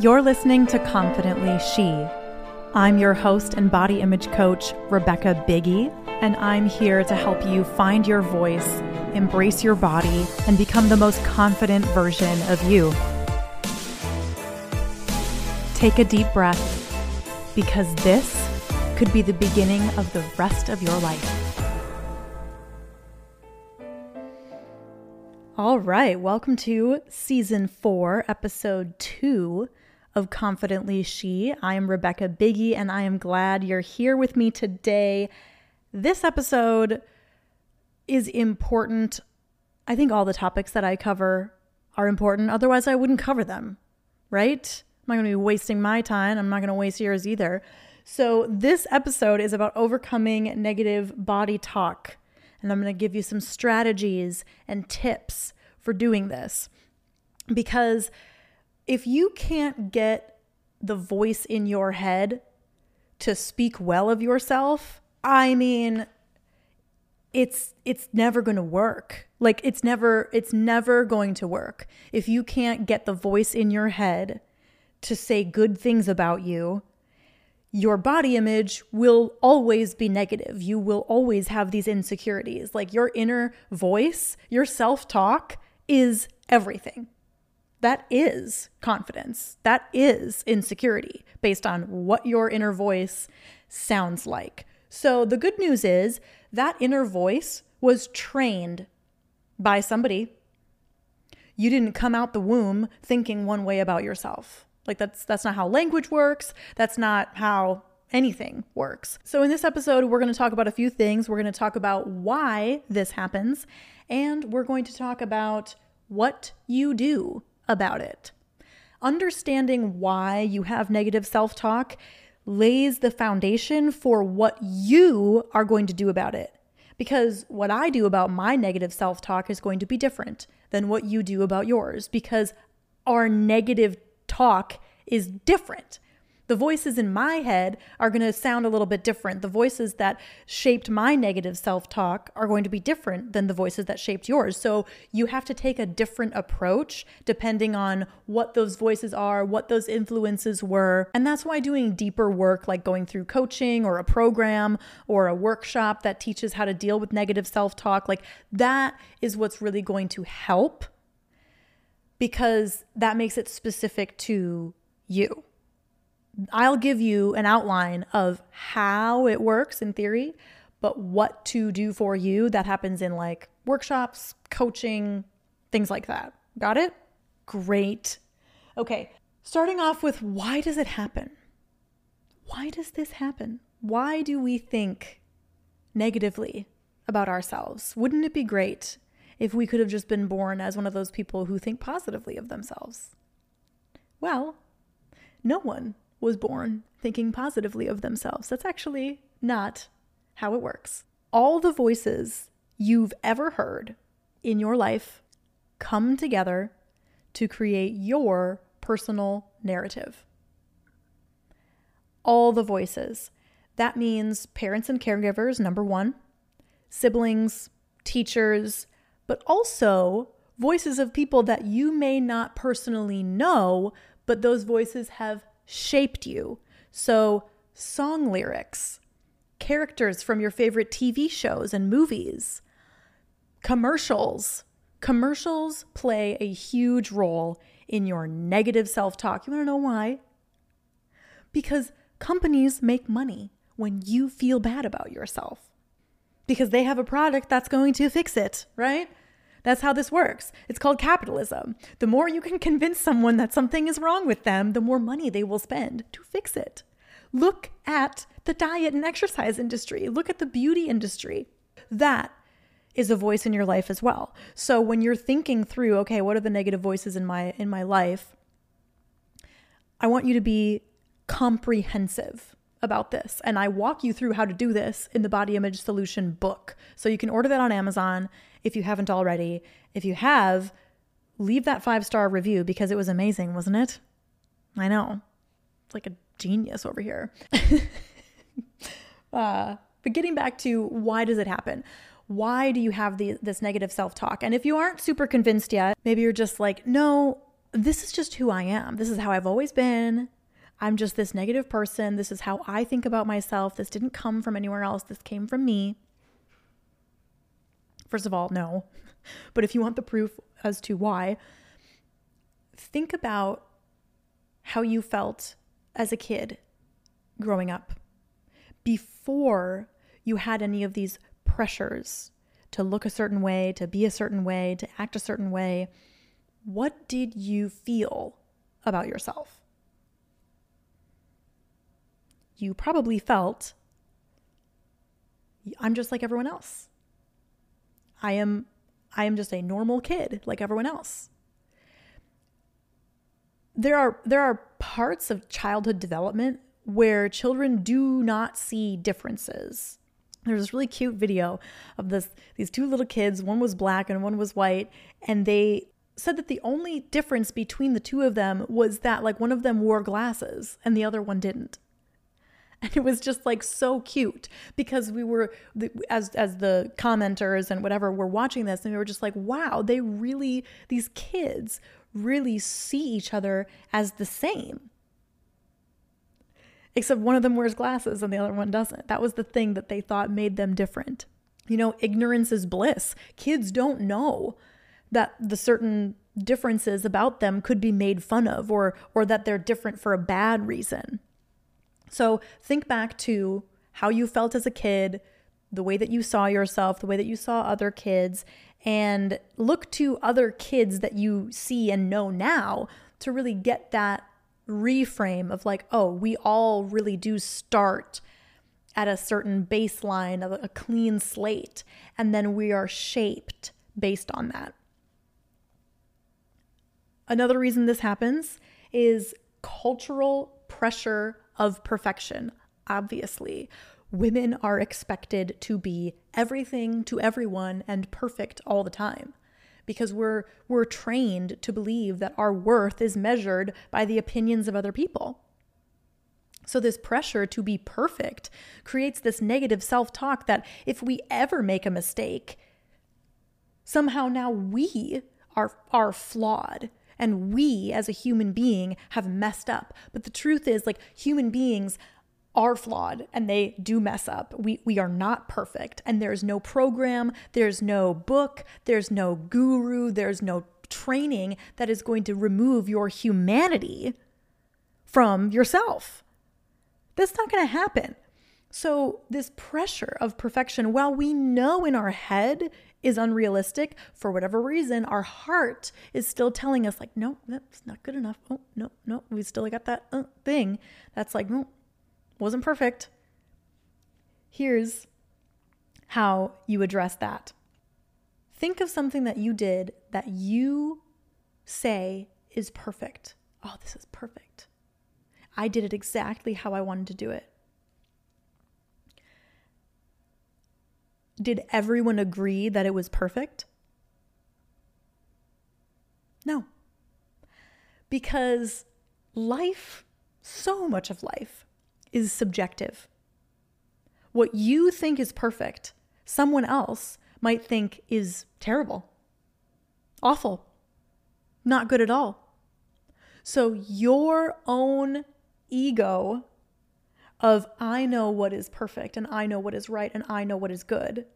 You're listening to Confidently She. I'm your host and body image coach, Rebecca Biggie, and I'm here to help you find your voice, embrace your body, and become the most confident version of you. Take a deep breath because this could be the beginning of the rest of your life. All right, welcome to season four, episode two of Confidently She. I am Rebecca Biggie, and I am glad you're here with me today. This episode is important. I think all the topics that I cover are important, otherwise, I wouldn't cover them, right? I'm not going to be wasting my time. I'm not going to waste yours either. So, this episode is about overcoming negative body talk. And I'm going to give you some strategies and tips for doing this. Because if you can't get the voice in your head to speak well of yourself, I mean, it's it's never going to work. Like it's never it's never going to work. If you can't get the voice in your head to say good things about you, your body image will always be negative. You will always have these insecurities. Like your inner voice, your self talk is everything. That is confidence. That is insecurity based on what your inner voice sounds like. So the good news is that inner voice was trained by somebody. You didn't come out the womb thinking one way about yourself. Like that's that's not how language works. That's not how anything works. So in this episode we're going to talk about a few things. We're going to talk about why this happens and we're going to talk about what you do about it. Understanding why you have negative self-talk lays the foundation for what you are going to do about it. Because what I do about my negative self talk is going to be different than what you do about yours because our negative talk is different. The voices in my head are going to sound a little bit different. The voices that shaped my negative self talk are going to be different than the voices that shaped yours. So you have to take a different approach depending on what those voices are, what those influences were. And that's why doing deeper work, like going through coaching or a program or a workshop that teaches how to deal with negative self talk, like that is what's really going to help because that makes it specific to you. I'll give you an outline of how it works in theory, but what to do for you that happens in like workshops, coaching, things like that. Got it? Great. Okay, starting off with why does it happen? Why does this happen? Why do we think negatively about ourselves? Wouldn't it be great if we could have just been born as one of those people who think positively of themselves? Well, no one was born thinking positively of themselves. That's actually not how it works. All the voices you've ever heard in your life come together to create your personal narrative. All the voices. That means parents and caregivers, number one, siblings, teachers, but also voices of people that you may not personally know, but those voices have shaped you. So, song lyrics, characters from your favorite TV shows and movies, commercials. Commercials play a huge role in your negative self talk. You want to know why? Because companies make money when you feel bad about yourself because they have a product that's going to fix it, right? That's how this works. It's called capitalism. The more you can convince someone that something is wrong with them, the more money they will spend to fix it. Look at the diet and exercise industry, look at the beauty industry. That is a voice in your life as well. So when you're thinking through, okay, what are the negative voices in my in my life? I want you to be comprehensive about this. And I walk you through how to do this in the Body Image Solution book. So you can order that on Amazon if you haven't already. If you have, leave that five star review because it was amazing, wasn't it? I know. It's like a genius over here. uh, but getting back to why does it happen? Why do you have the, this negative self talk? And if you aren't super convinced yet, maybe you're just like, no, this is just who I am. This is how I've always been. I'm just this negative person. This is how I think about myself. This didn't come from anywhere else. This came from me. First of all, no. But if you want the proof as to why, think about how you felt as a kid growing up before you had any of these pressures to look a certain way, to be a certain way, to act a certain way. What did you feel about yourself? You probably felt, I'm just like everyone else. I am I am just a normal kid like everyone else. There are there are parts of childhood development where children do not see differences. There's this really cute video of this these two little kids, one was black and one was white, and they said that the only difference between the two of them was that like one of them wore glasses and the other one didn't. and it was just like so cute because we were as as the commenters and whatever were watching this and we were just like wow they really these kids really see each other as the same. Except one of them wears glasses and the other one doesn't. That was the thing that they thought made them different. You know ignorance is bliss. Kids don't know that the certain differences about them could be made fun of or or that they're different for a bad reason so think back to how you felt as a kid, the way that you saw yourself, the way that you saw other kids, and look to other kids that you see and know now to really get that reframe of like, oh, we all really do start at a certain baseline of a clean slate, and then we are shaped based on that. Another reason this happens is cultural pressure of perfection. Obviously, women are expected to be everything to everyone and perfect all the time because we're we're trained to believe that our worth is measured by the opinions of other people. So this pressure to be perfect creates this negative self-talk that if we ever make a mistake, somehow now we are are flawed and we as a human being have messed up. But the truth is, like, human beings are flawed and they do mess up. We we are not perfect and there's no program, there's no book, there's no guru, there's no training that is going to remove your humanity from yourself. That's not going to happen. So, this pressure of perfection, while we know in our head is unrealistic, for whatever reason, our heart is still telling us, like, no, that's not good enough. Oh, no, no, we still got that uh, thing that's like, no, wasn't perfect. Here's how you address that. Think of something that you did that you say is perfect. Oh, this is perfect. I did it exactly how I wanted to do it. Did everyone agree that it was perfect? No. Because life, so much of life, is subjective. What you think is perfect, someone else might think is terrible, awful, not good at all. So your own ego of I know what is perfect and I know what is right and I know what is good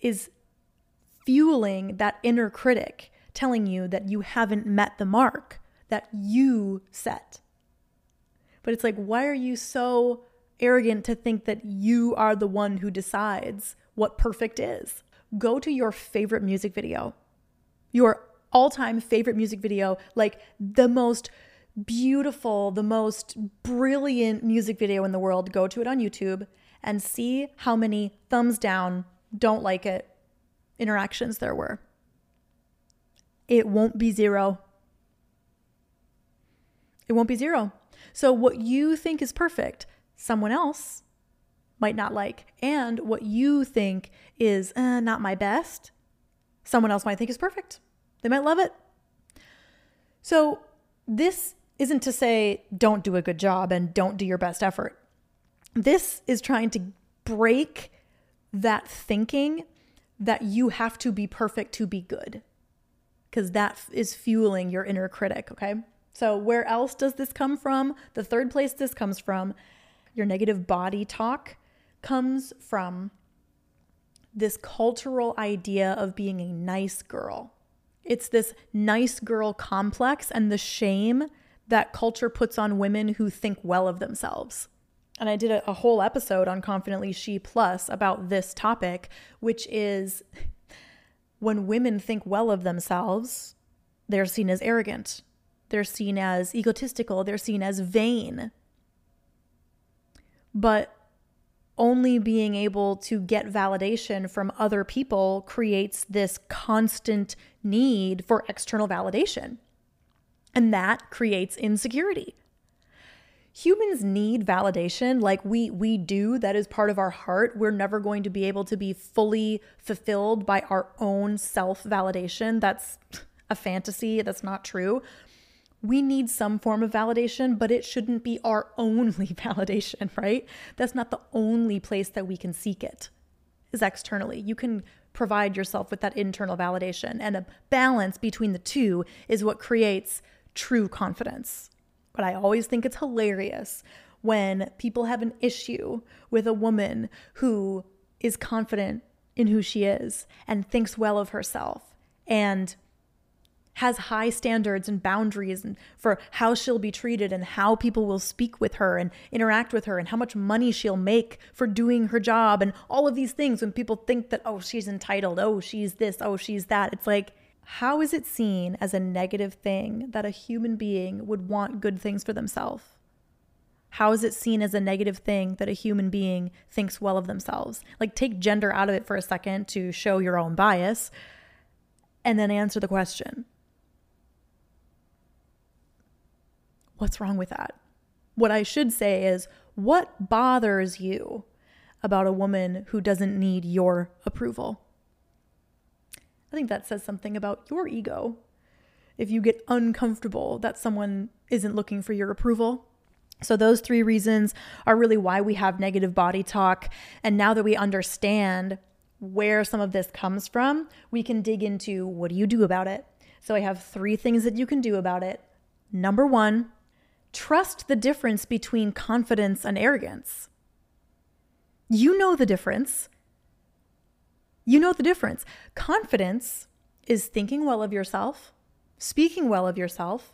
is fueling that inner critic telling you that you haven't met the mark that you set. But it's like, why are you so arrogant to think that you are the one who decides what perfect is? Go to your favorite music video, your all time favorite music video, like the most beautiful, the most brilliant music video in the world, go to it on YouTube and see how many thumbs down, don't like it interactions there were. It won't be zero. It won't be zero. So, what you think is perfect, someone else might not like. And what you think is eh, not my best, someone else might think is perfect. They might love it. So, this isn't to say don't do a good job and don't do your best effort. This is trying to break that thinking that you have to be perfect to be good. because that is fueling your inner critic, okay? So, where else does this come from? The third place this comes from, your negative body talk comes from this cultural idea of being a nice girl. It's this nice girl complex and the shame that culture puts on women who think well of themselves. And I did a, a whole episode on Confidently She Plus about this topic, which is when women think well of themselves, they're seen as arrogant, they're seen as egotistical, they're seen as vain. But only being able to get validation from other people creates this constant need for external validation. And that creates insecurity. Humans need validation like we we do that is part of our heart. We're never going to be able to be fully fulfilled by our own self-validation. That's a fantasy, that's not true. We need some form of validation, but it shouldn't be our only validation, right? That's not the only place that we can seek it. Is externally. You can provide yourself with that internal validation and a balance between the two is what creates true confidence. But I always think it's hilarious when people have an issue with a woman who is confident in who she is and thinks well of herself and has high standards and boundaries and for how she'll be treated and how people will speak with her and interact with her and how much money she'll make for doing her job and all of these things when people think that oh she's entitled. Oh she's this. Oh she's that. It's like how is it seen as a negative thing that a human being would want good things for themselves? How is it seen as a negative thing that a human being thinks well of themselves? Like, take gender out of it for a second to show your own bias and then answer the question What's wrong with that? What I should say is, what bothers you about a woman who doesn't need your approval? I think that says something about your ego. If you get uncomfortable that someone isn't looking for your approval. So, those three reasons are really why we have negative body talk. And now that we understand where some of this comes from, we can dig into what do you do about it? So, I have three things that you can do about it. Number one, trust the difference between confidence and arrogance. You know the difference. You know the difference. Confidence is thinking well of yourself, speaking well of yourself,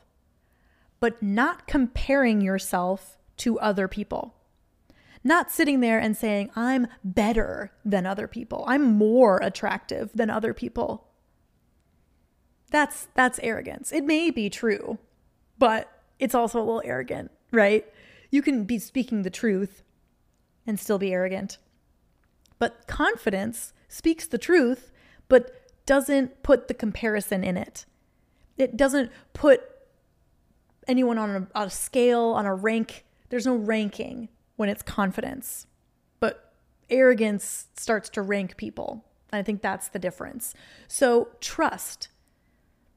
but not comparing yourself to other people. Not sitting there and saying, I'm better than other people. I'm more attractive than other people. That's that's arrogance. It may be true, but it's also a little arrogant, right? You can be speaking the truth and still be arrogant. But confidence speaks the truth, but doesn't put the comparison in it. It doesn't put anyone on a, a scale, on a rank. There's no ranking when it's confidence. But arrogance starts to rank people. I think that's the difference. So trust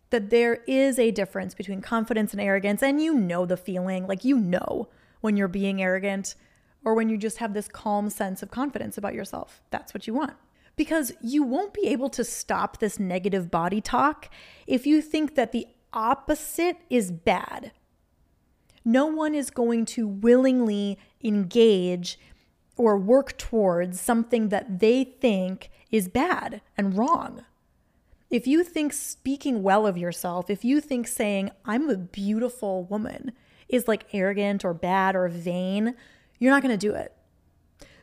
that there is a difference between confidence and arrogance. And you know the feeling, like you know when you're being arrogant or when you just have this calm sense of confidence about yourself. That's what you want because you won't be able to stop this negative body talk if you think that the opposite is bad. No one is going to willingly engage or work towards something that they think is bad and wrong. If you think speaking well of yourself, if you think saying, I'm a beautiful woman, is like arrogant or bad or vain, you're not going to do it.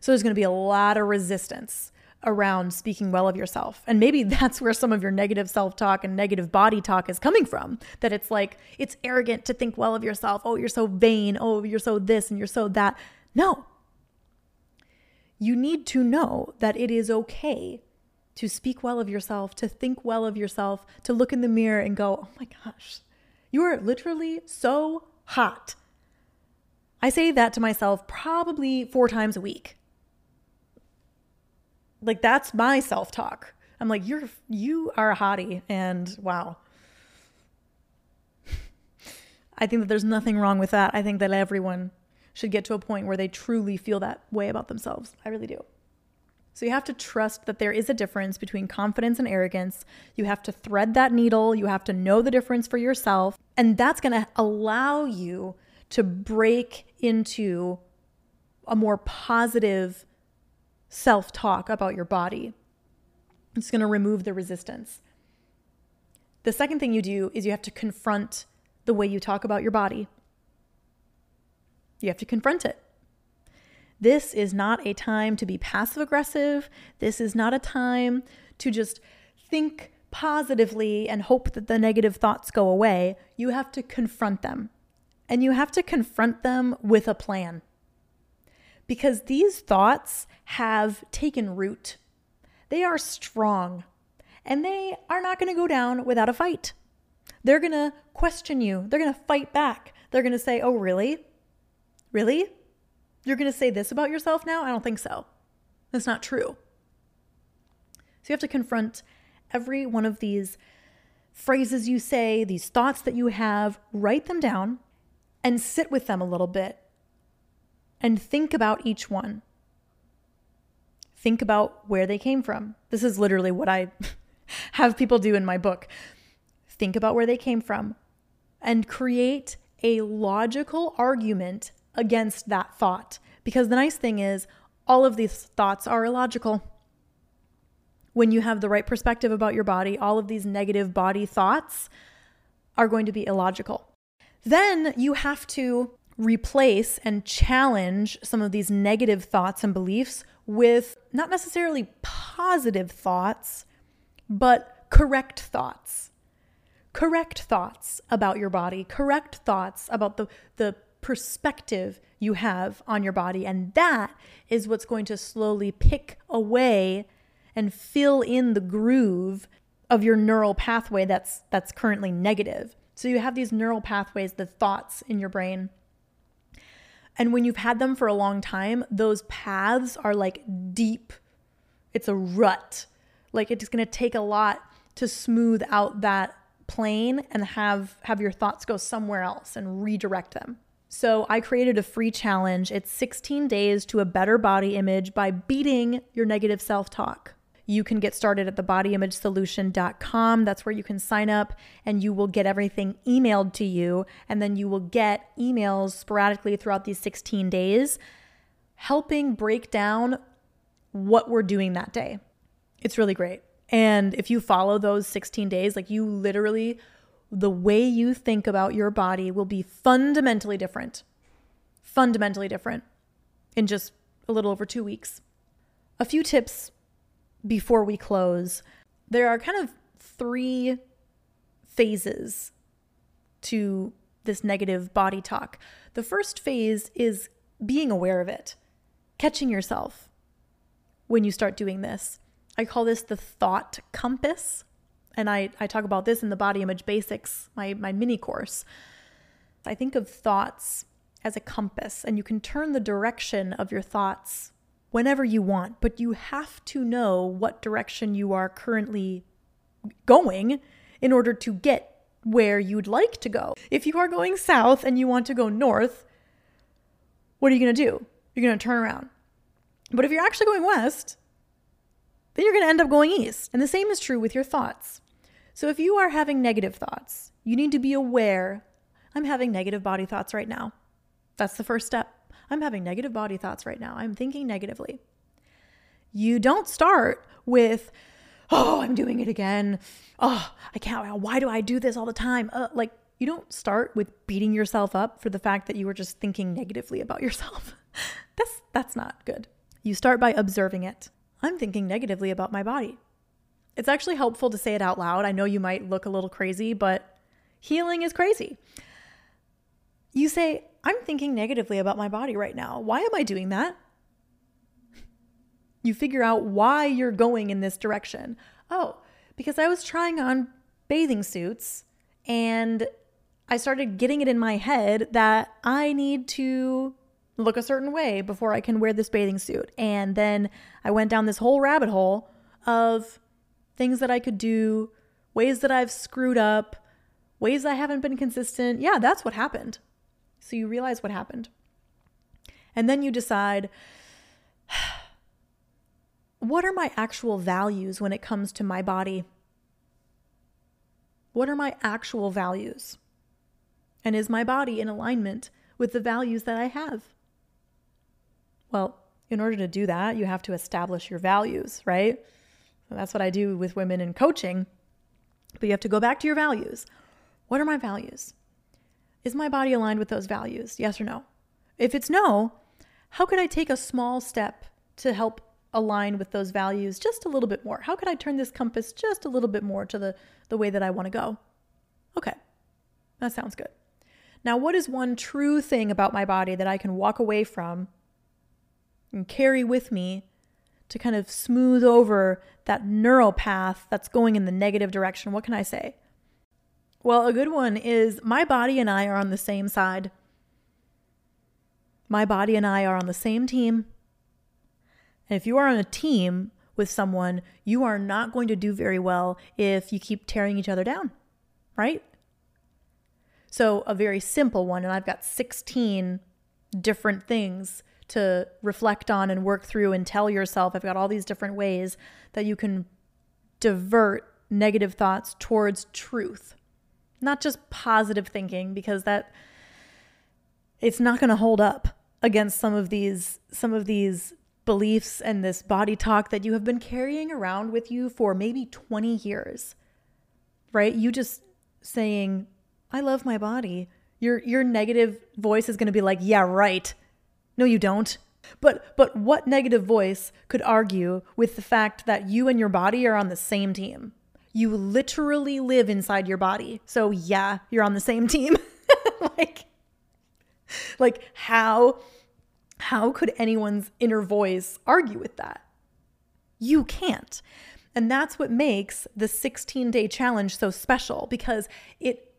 So there's going to be a lot of resistance around speaking well of yourself. And maybe that's where some of your negative self talk and negative body talk is coming from. That it's like, it's arrogant to think well of yourself. Oh, you're so vain. Oh, you're so this and you're so that. No. You need to know that it is okay to speak well of yourself, to think well of yourself, to look in the mirror and go, oh my gosh, you are literally so hot. I say that to myself probably four times a week like that's my self-talk. I'm like, you're you are a hottie and wow. I think that there's nothing wrong with that. I think that everyone should get to a point where they truly feel that way about themselves. I really do. So you have to trust that there is a difference between confidence and arrogance. You have to thread that needle. You have to know the difference for yourself. And that's going to allow you to break into a more positive self talk about your body. It's going to remove the resistance. The second thing you do is you have to confront the way you talk about your body. You have to confront it. This is not a time to be passive aggressive. This is not a time to just think positively and hope that the negative thoughts go away. You have to confront them. And you have to confront them with a plan. Because these thoughts have taken root. They are strong and they are not going to go down without a fight. They're going to question you, they're going to fight back. They're going to say, Oh, really? Really? You're going to say this about yourself now? I don't think so. That's not true. So you have to confront every one of these phrases you say, these thoughts that you have, write them down and sit with them a little bit and think about each one. Think about where they came from. This is literally what I have people do in my book. Think about where they came from and create a logical argument against that thought. Because the nice thing is, all of these thoughts are illogical. When you have the right perspective about your body, all of these negative body thoughts are going to be illogical. Then you have to replace and challenge some of these negative thoughts and beliefs with not necessarily positive thoughts, but correct thoughts. Correct thoughts about your body, correct thoughts about the, the perspective you have on your body. And that is what's going to slowly pick away and fill in the groove of your neural pathway that's that's currently negative. So you have these neural pathways, the thoughts in your brain. And when you've had them for a long time, those paths are like deep. It's a rut. Like it's going to take a lot to smooth out that plane and have have your thoughts go somewhere else and redirect them. So I created a free challenge. It's 16 days to a better body image by beating your negative self-talk. You can get started at thebodyimagesolution.com. That's where you can sign up and you will get everything emailed to you. And then you will get emails sporadically throughout these 16 days, helping break down what we're doing that day. It's really great. And if you follow those 16 days, like you literally the way you think about your body will be fundamentally different. Fundamentally different in just a little over two weeks. A few tips before we close. There are kind of three phases to this negative body talk. The first phase is being aware of it, catching yourself when you start doing this. I call this the thought compass and I, I talk about this in the body image basics, my, my mini course. I think of thoughts as a compass, and you can turn the direction of your thoughts whenever you want, but you have to know what direction you are currently going in order to get where you'd like to go. If you are going south and you want to go north, what are you going to do? You're going to turn around. But if you're actually going west, then you're going to end up going east. And the same is true with your thoughts. So if you are having negative thoughts, you need to be aware I'm having negative body thoughts right now. That's the first step. I'm having negative body thoughts right now. I'm thinking negatively. You don't start with, oh, I'm doing it again. Oh, I can't. Why do I do this all the time? Uh, like, you don't start with beating yourself up for the fact that you were just thinking negatively about yourself. that's that's not good. You start by observing it. I'm thinking negatively about my body. It's actually helpful to say it out loud. I know you might look a little crazy, but healing is crazy. You say, I'm thinking negatively about my body right now. Why am I doing that? You figure out why you're going in this direction. Oh, because I was trying on bathing suits and I started getting it in my head that I need to look a certain way before I can wear this bathing suit. And then I went down this whole rabbit hole of things that I could do, ways that I've screwed up, ways I haven't been consistent. Yeah, that's what happened. So you realize what happened. And then you decide, what are my actual values when it comes to my body? What are my actual values? And is my body in alignment with the values that I have? Well, in order to do that, you have to establish your values, right? That's what I do with women in coaching. But you have to go back to your values. What are my values? Is my body aligned with those values? Yes or no? If it's no, how could I take a small step to help align with those values just a little bit more? How could I turn this compass just a little bit more to the, the way that I want to go? Okay, that sounds good. Now, what is one true thing about my body that I can walk away from and carry with me to kind of smooth over that neural path that's going in the negative direction? What can I say? Well, a good one is my body and I are on the same side. My body and I are on the same team. And if you are on a team with someone, you are not going to do very well if you keep tearing each other down, right? So, a very simple one, and I've got 16 different things to reflect on and work through and tell yourself. I've got all these different ways that you can divert negative thoughts towards truth, not just positive thinking, because that it's not going to hold up against some of these some of these beliefs and this body talk that you have been carrying around with you for maybe 20 years. Right? You just saying, "I love my body." Your your negative voice is going to be like, "Yeah, right. No, you don't. But but what negative voice could argue with the fact that you and your body are on the same team? You literally live inside your body. So yeah, you're on the same team. like like how how could anyone's inner voice argue with that? You can't. And that's what makes the 16-day challenge so special because it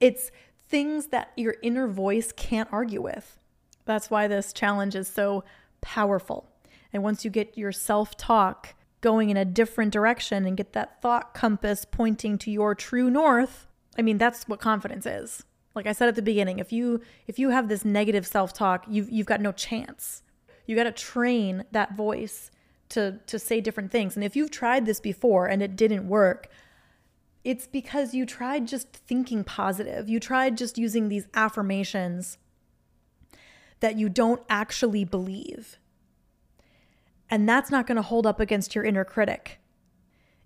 it's things that your inner voice can't argue with. That's why this challenge is so powerful. And once you get your self talk going in a different direction and get that thought compass pointing to your true north, I mean, that's what confidence is. Like I said at the beginning, if you if you have this negative self-talk, you've you've got no chance. You got to train that voice to to say different things. And if you've tried this before and it didn't work, it's because you tried just thinking positive. You tried just using these affirmations that you don't actually believe. And that's not going to hold up against your inner critic.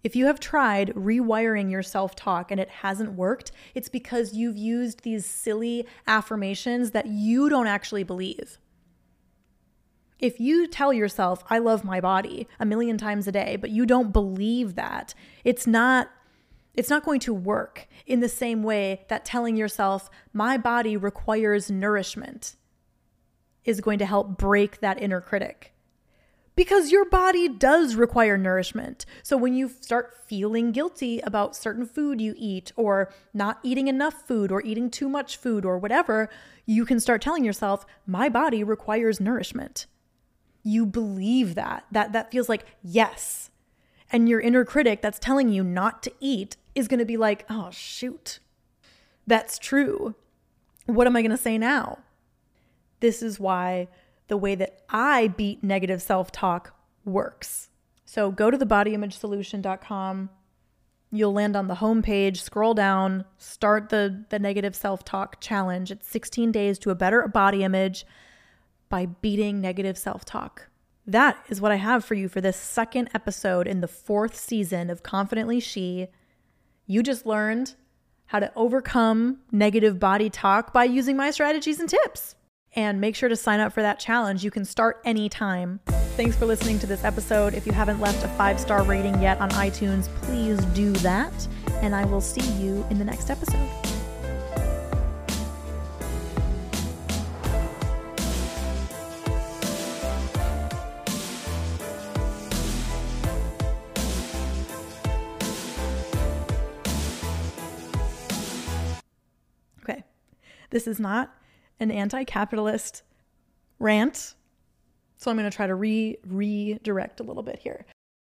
If you have tried rewiring your self talk and it hasn't worked, it's because you've used these silly affirmations that you don't actually believe. If you tell yourself, I love my body a million times a day, but you don't believe that, it's not. It's not going to work in the same way that telling yourself, my body requires nourishment is going to help break that inner critic. Because your body does require nourishment. So when you start feeling guilty about certain food you eat, or not eating enough food, or eating too much food, or whatever, you can start telling yourself, my body requires nourishment. You believe that. That, that feels like yes. And your inner critic that's telling you not to eat is going to be like, oh, shoot. That's true. What am I going to say now? This is why the way that I beat negative self talk works. So go to thebodyimagesolution.com. You'll land on the homepage, scroll down, start the, the negative self talk challenge. It's 16 days to a better body image by beating negative self talk. That is what I have for you for this second episode in the fourth season of Confidently She. You just learned how to overcome negative body talk by using my strategies and tips and make sure to sign up for that challenge. You can start anytime. Thanks for listening to this episode. If you haven't left a five star rating yet on iTunes, please do that. And I will see you in the next episode. Okay, this is not an anti-capitalist rant. So I'm going to try to re redirect a little bit here.